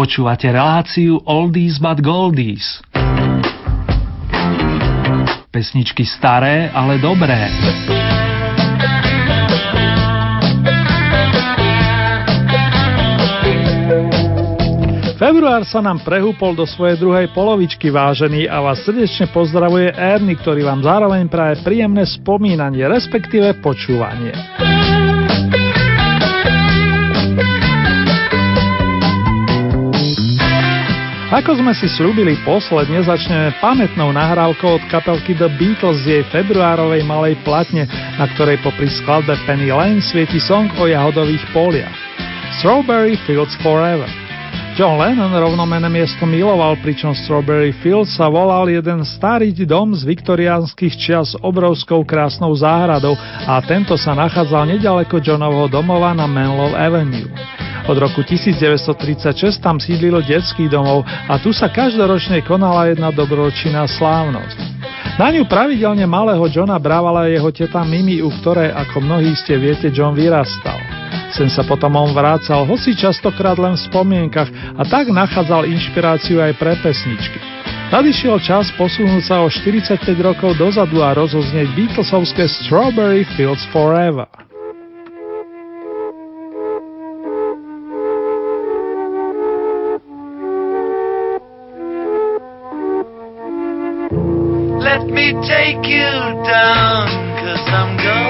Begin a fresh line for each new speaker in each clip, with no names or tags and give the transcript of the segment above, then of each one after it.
Počúvate reláciu Oldies but Goldies. Pesničky staré, ale dobré.
Február sa nám prehúpol do svojej druhej polovičky, vážený, a vás srdečne pozdravuje Erny, ktorý vám zároveň praje príjemné spomínanie, respektíve počúvanie. Ako sme si slúbili posledne, začneme pamätnou nahrávkou od kapelky The Beatles z jej februárovej malej platne, na ktorej popri skladbe Penny Lane svieti song o jahodových poliach. Strawberry Fields Forever. John Lennon rovnomené miesto miloval, pričom Strawberry Fields sa volal jeden starý dom z viktoriánskych čias s obrovskou krásnou záhradou a tento sa nachádzal nedaleko Johnovho domova na Menlo Avenue. Od roku 1936 tam sídlilo detský domov a tu sa každoročne konala jedna dobročinná slávnosť. Na ňu pravidelne malého Johna brávala jeho teta Mimi, u ktorej, ako mnohí ste viete, John vyrastal. Sem sa potom on vrácal, hoci častokrát len v spomienkach a tak nachádzal inšpiráciu aj pre pesničky. Nadišiel čas posunúť sa o 45 rokov dozadu a rozoznieť Beatlesovské Strawberry Fields Forever.
Me take you down, cause I'm going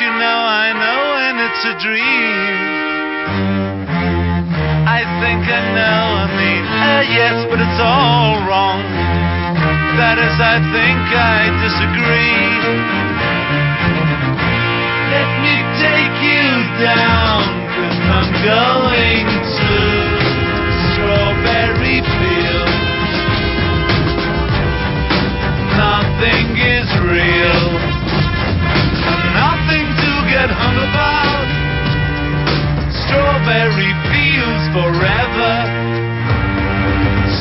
You know I know when it's a dream. I think I know, I mean, uh, yes, but it's all wrong. That is, I think I disagree. Let me take you down, cause I'm going to Strawberry Fields. Nothing is real, and get hung about. Strawberry fields forever.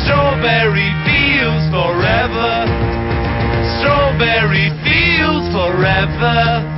Strawberry fields forever. Strawberry fields forever.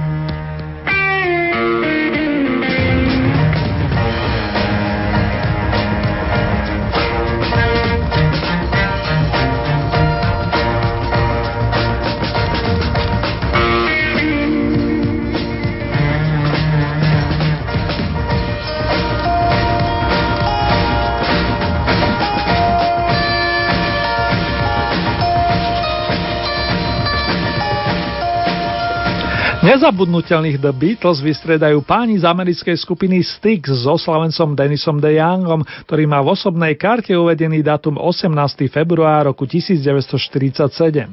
Nezabudnutelných The Beatles vystriedajú páni z americkej skupiny Styx so slavencom Denisom De Youngom, ktorý má v osobnej karte uvedený dátum 18. február roku 1947.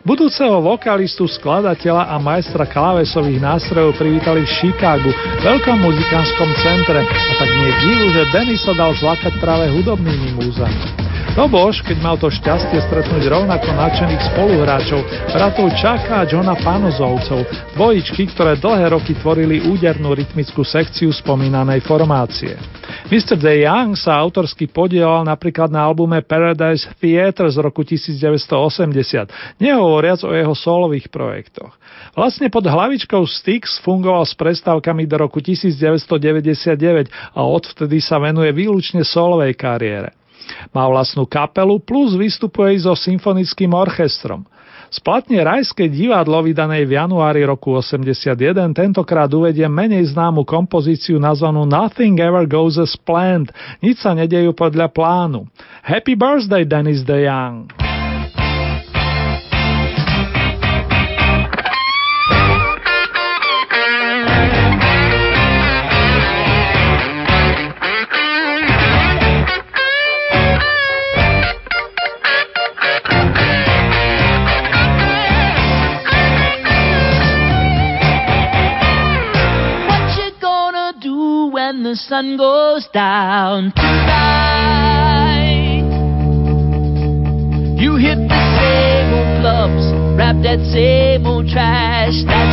Budúceho vokalistu, skladateľa a majstra klávesových nástrojov privítali v Chicagu, veľkom muzikánskom centre a tak nie divu, že Denis sa dal zlakať práve hudobnými múzami. To bož, keď mal to šťastie stretnúť rovnako nadšených spoluhráčov, bratov Čaka a Johna Panozovcov, dvojičky, ktoré dlhé roky tvorili údernú rytmickú sekciu spomínanej formácie. Mr. De Young sa autorsky podielal napríklad na albume Paradise Theatre z roku 1980, nehovoriac o jeho solových projektoch. Vlastne pod hlavičkou Styx fungoval s prestávkami do roku 1999 a odvtedy sa venuje výlučne solovej kariére. Má vlastnú kapelu plus vystupuje so symfonickým orchestrom. Splatne Rajské divadlo vydanej v januári roku 81 tentokrát uvedie menej známu kompozíciu nazvanú Nothing Ever Goes as Planned, nič sa nedejú podľa plánu. Happy birthday Dennis DeYoung!
Sun goes down tonight. You hit the same old clubs, rap that same old trash, that's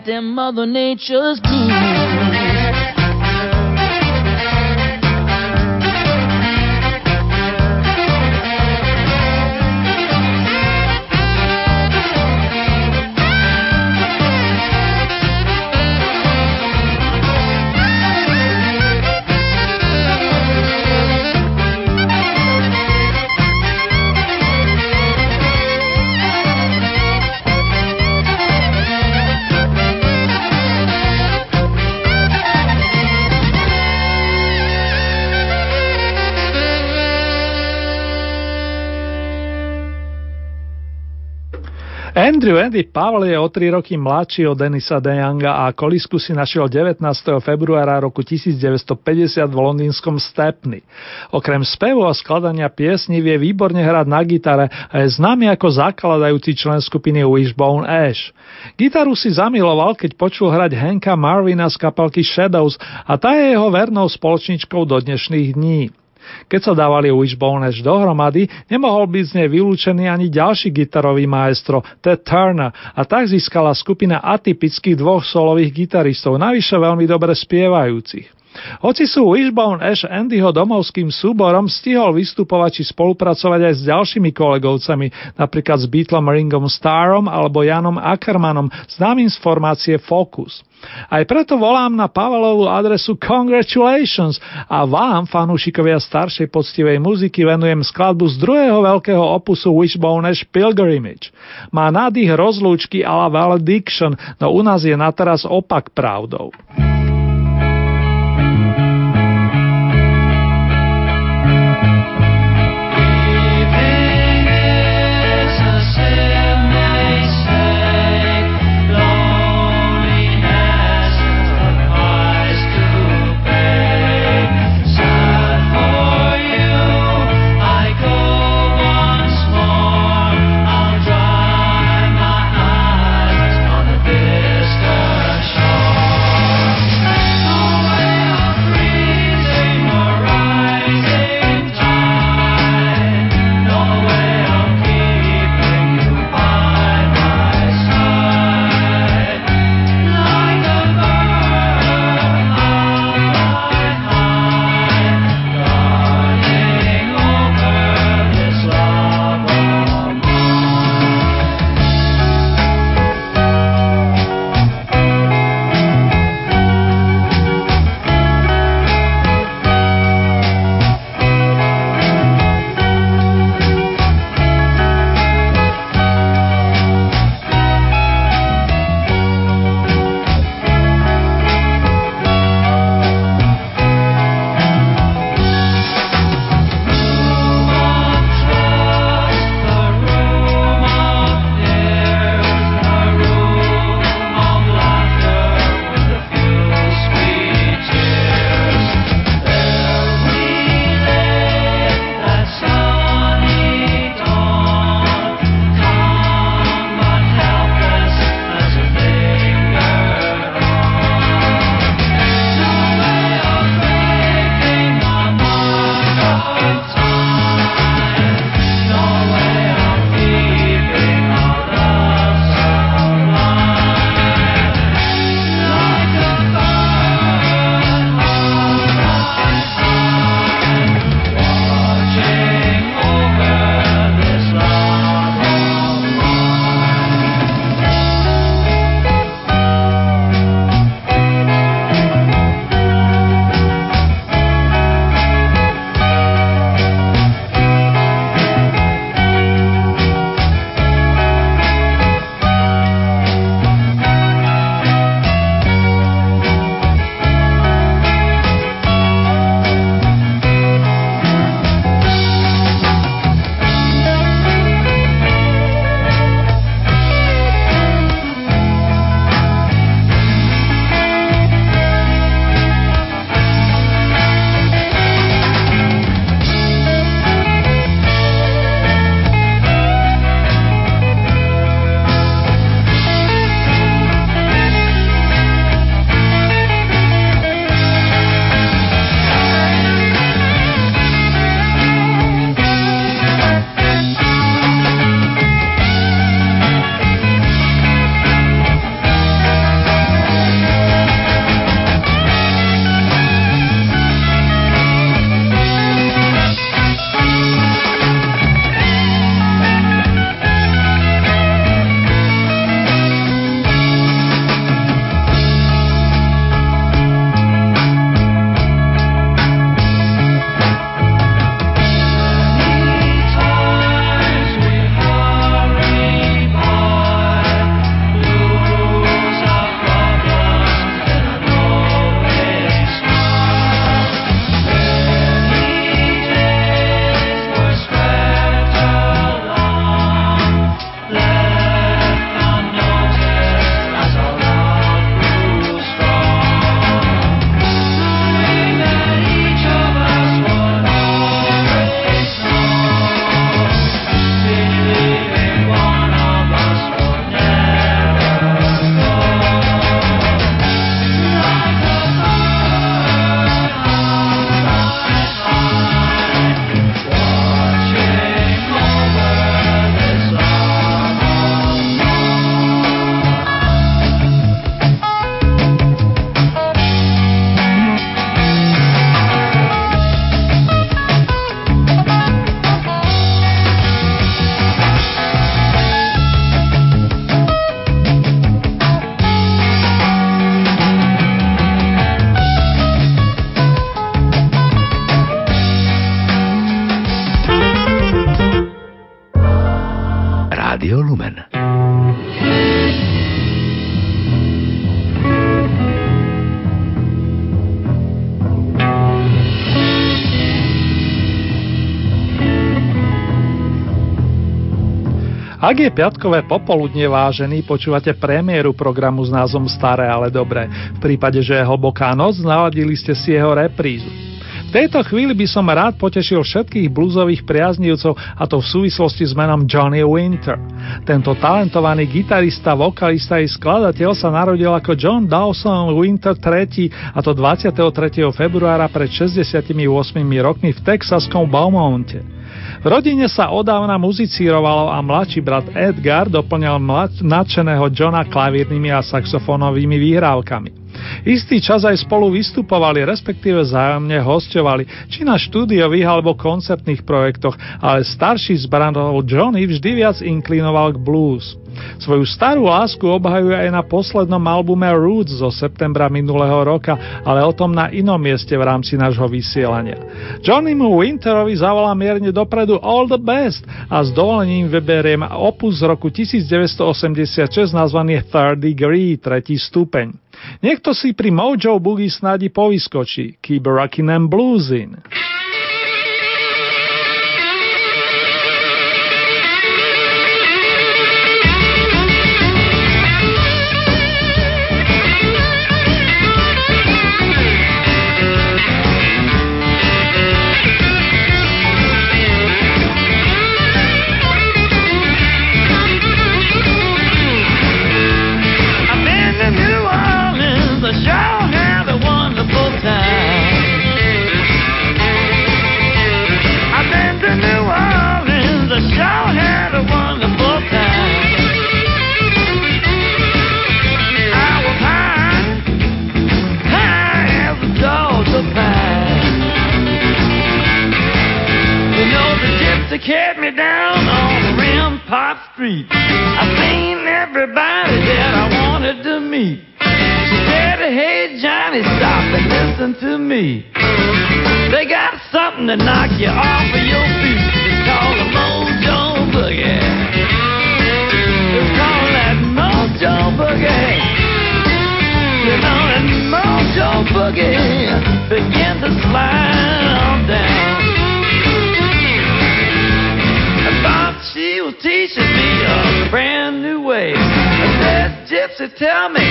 goddamn Mother Nature's blue.
Andrew Andy Pavel je o 3 roky mladší od Denisa DeYounga a kolisku si našiel 19. februára roku 1950 v londýnskom Stepney. Okrem spevu a skladania piesní vie výborne hrať na gitare a je známy ako zakladajúci člen skupiny Wishbone Ash. Gitaru si zamiloval, keď počul hrať Henka Marvina z kapelky Shadows a tá je jeho vernou spoločničkou do dnešných dní. Keď sa dávali Wishbone Ash dohromady, nemohol byť z nej vylúčený ani ďalší gitarový maestro, Ted Turner, a tak získala skupina atypických dvoch solových gitaristov, navyše veľmi dobre spievajúcich. Hoci sú Wishbone Ash Andyho domovským súborom, stihol vystupovať či spolupracovať aj s ďalšími kolegovcami, napríklad s Beatlom Ringom Starom alebo Janom Ackermanom, známym z formácie Focus. Aj preto volám na Pavelovú adresu Congratulations a vám, fanúšikovia staršej poctivej muziky, venujem skladbu z druhého veľkého opusu Wishbone Ash Pilgrimage. Má nádych rozlúčky a la Valediction, no u nás je na teraz opak pravdou. Ak je piatkové popoludne vážený, počúvate premiéru programu s názvom Staré, ale dobré. V prípade, že je hlboká noc, naladili ste si jeho reprízu. V tejto chvíli by som rád potešil všetkých blúzových priaznivcov a to v súvislosti s menom Johnny Winter. Tento talentovaný gitarista, vokalista i skladateľ sa narodil ako John Dawson Winter III a to 23. februára pred 68 rokmi v texaskom Beaumonte. V rodine sa odávna muzicírovalo a mladší brat Edgar doplňal nadšeného Johna klavírnymi a saxofónovými výhrávkami. Istý čas aj spolu vystupovali, respektíve zájomne hostovali, či na štúdiových alebo koncertných projektoch, ale starší z bratov Johnny vždy viac inklinoval k blues. Svoju starú lásku obhajuje aj na poslednom albume Roots zo septembra minulého roka, ale o tom na inom mieste v rámci nášho vysielania. Johnnymu Winterovi zavolá mierne dopredu All the Best a s dovolením vyberiem opus z roku 1986 nazvaný Third Degree, tretí stupeň. Niekto si pri Mojo Boogie snádi povyskočí. Keep rockin' and bluesin'. Begin to slide down. I thought she was teaching me a brand new way. I said, Gypsy, tell me,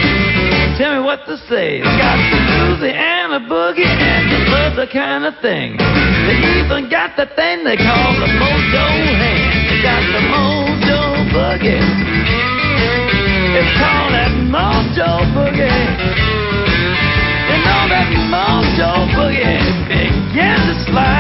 tell me what to say. Got the Louisiana boogie and the other kind of thing. They even got the thing they call the mojo hand. They got the mojo boogie. It's called that mojo boogie. Boogie began to slide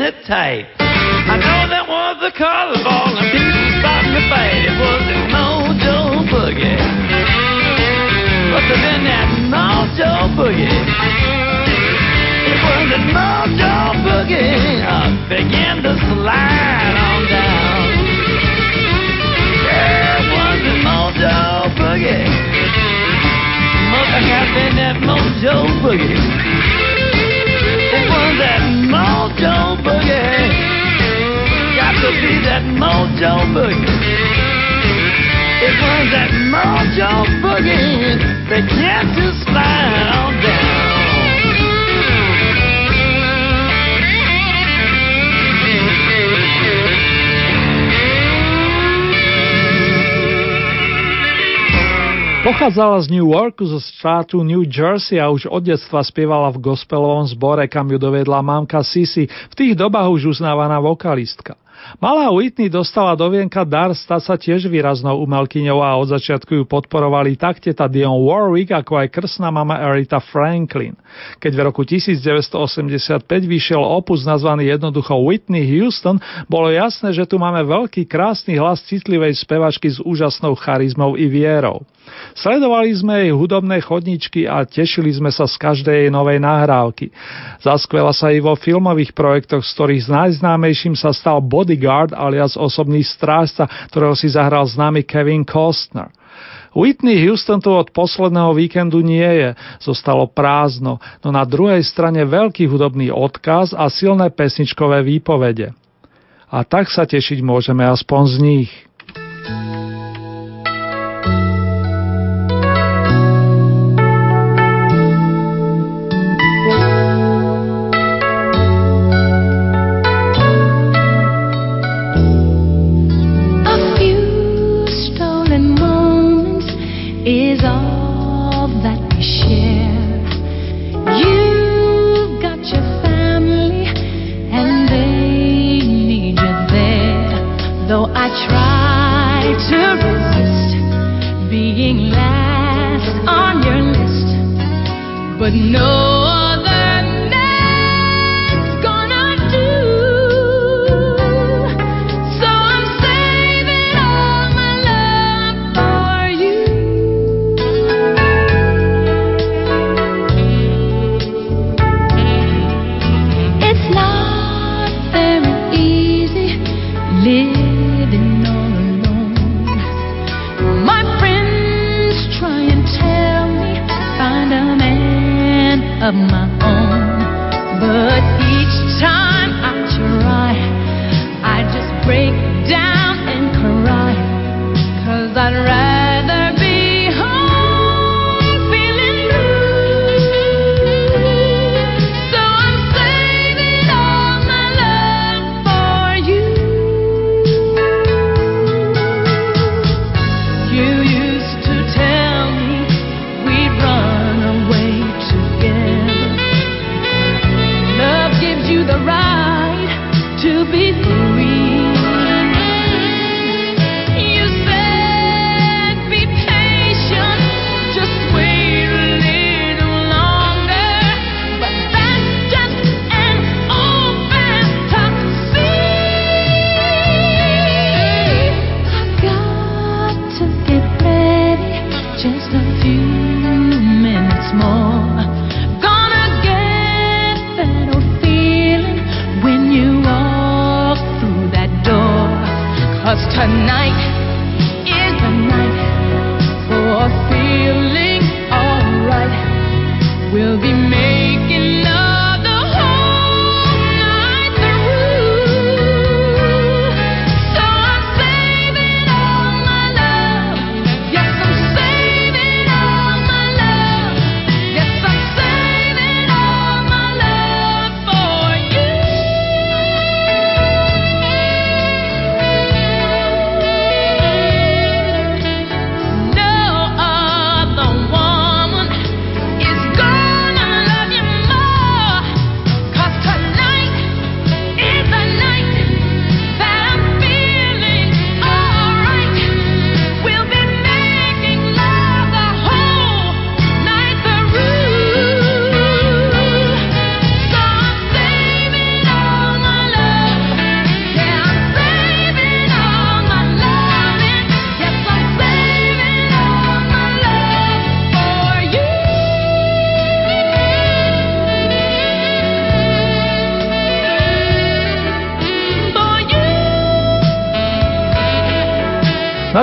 squeezing tight. I know that was the carnival and people starting to fight. It was a mojo boogie. Have been that mojo boogie. It was a mojo boogie. I began to slide on down. Yeah, it was a mojo boogie. Must have been that mojo boogie. It was that be that mojo boogie. It was that mojo boogie that kept to slide down.
Pochádzala z New Yorku zo štátu New Jersey a už od detstva spievala v gospelovom zbore, kam ju dovedla mamka Sisi, v tých dobách už uznávaná vokalistka. Malá Whitney dostala do vienka dar stať sa tiež výraznou umelkyňou a od začiatku ju podporovali tak teta Dion Warwick, ako aj krsná mama Aretha Franklin. Keď v roku 1985 vyšiel opus nazvaný jednoducho Whitney Houston, bolo jasné, že tu máme veľký krásny hlas citlivej spevačky s úžasnou charizmou i vierou. Sledovali sme jej hudobné chodničky a tešili sme sa z každej jej novej nahrávky. Zaskvela sa i vo filmových projektoch, z ktorých najznámejším sa stal Bodyguard alias osobný strážca, ktorého si zahral známy Kevin Costner. Whitney Houston tu od posledného víkendu nie je, zostalo prázdno, no na druhej strane veľký hudobný odkaz a silné pesničkové výpovede. A tak sa tešiť môžeme aspoň z nich.
His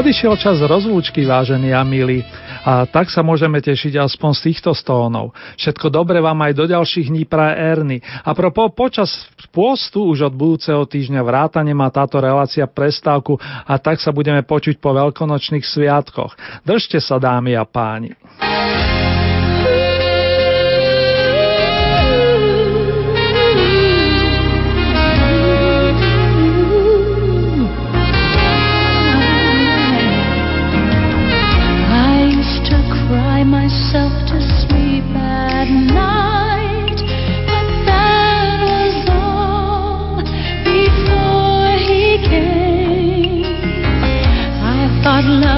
Nadišiel čas rozlúčky, vážení a milí, a tak sa môžeme tešiť aspoň z týchto stónov. Všetko dobre vám aj do ďalších dní praje Erny. A propo, počas pôstu už od budúceho týždňa vrátane má táto relácia prestávku a tak sa budeme počuť po veľkonočných sviatkoch. Držte sa dámy a páni. our love.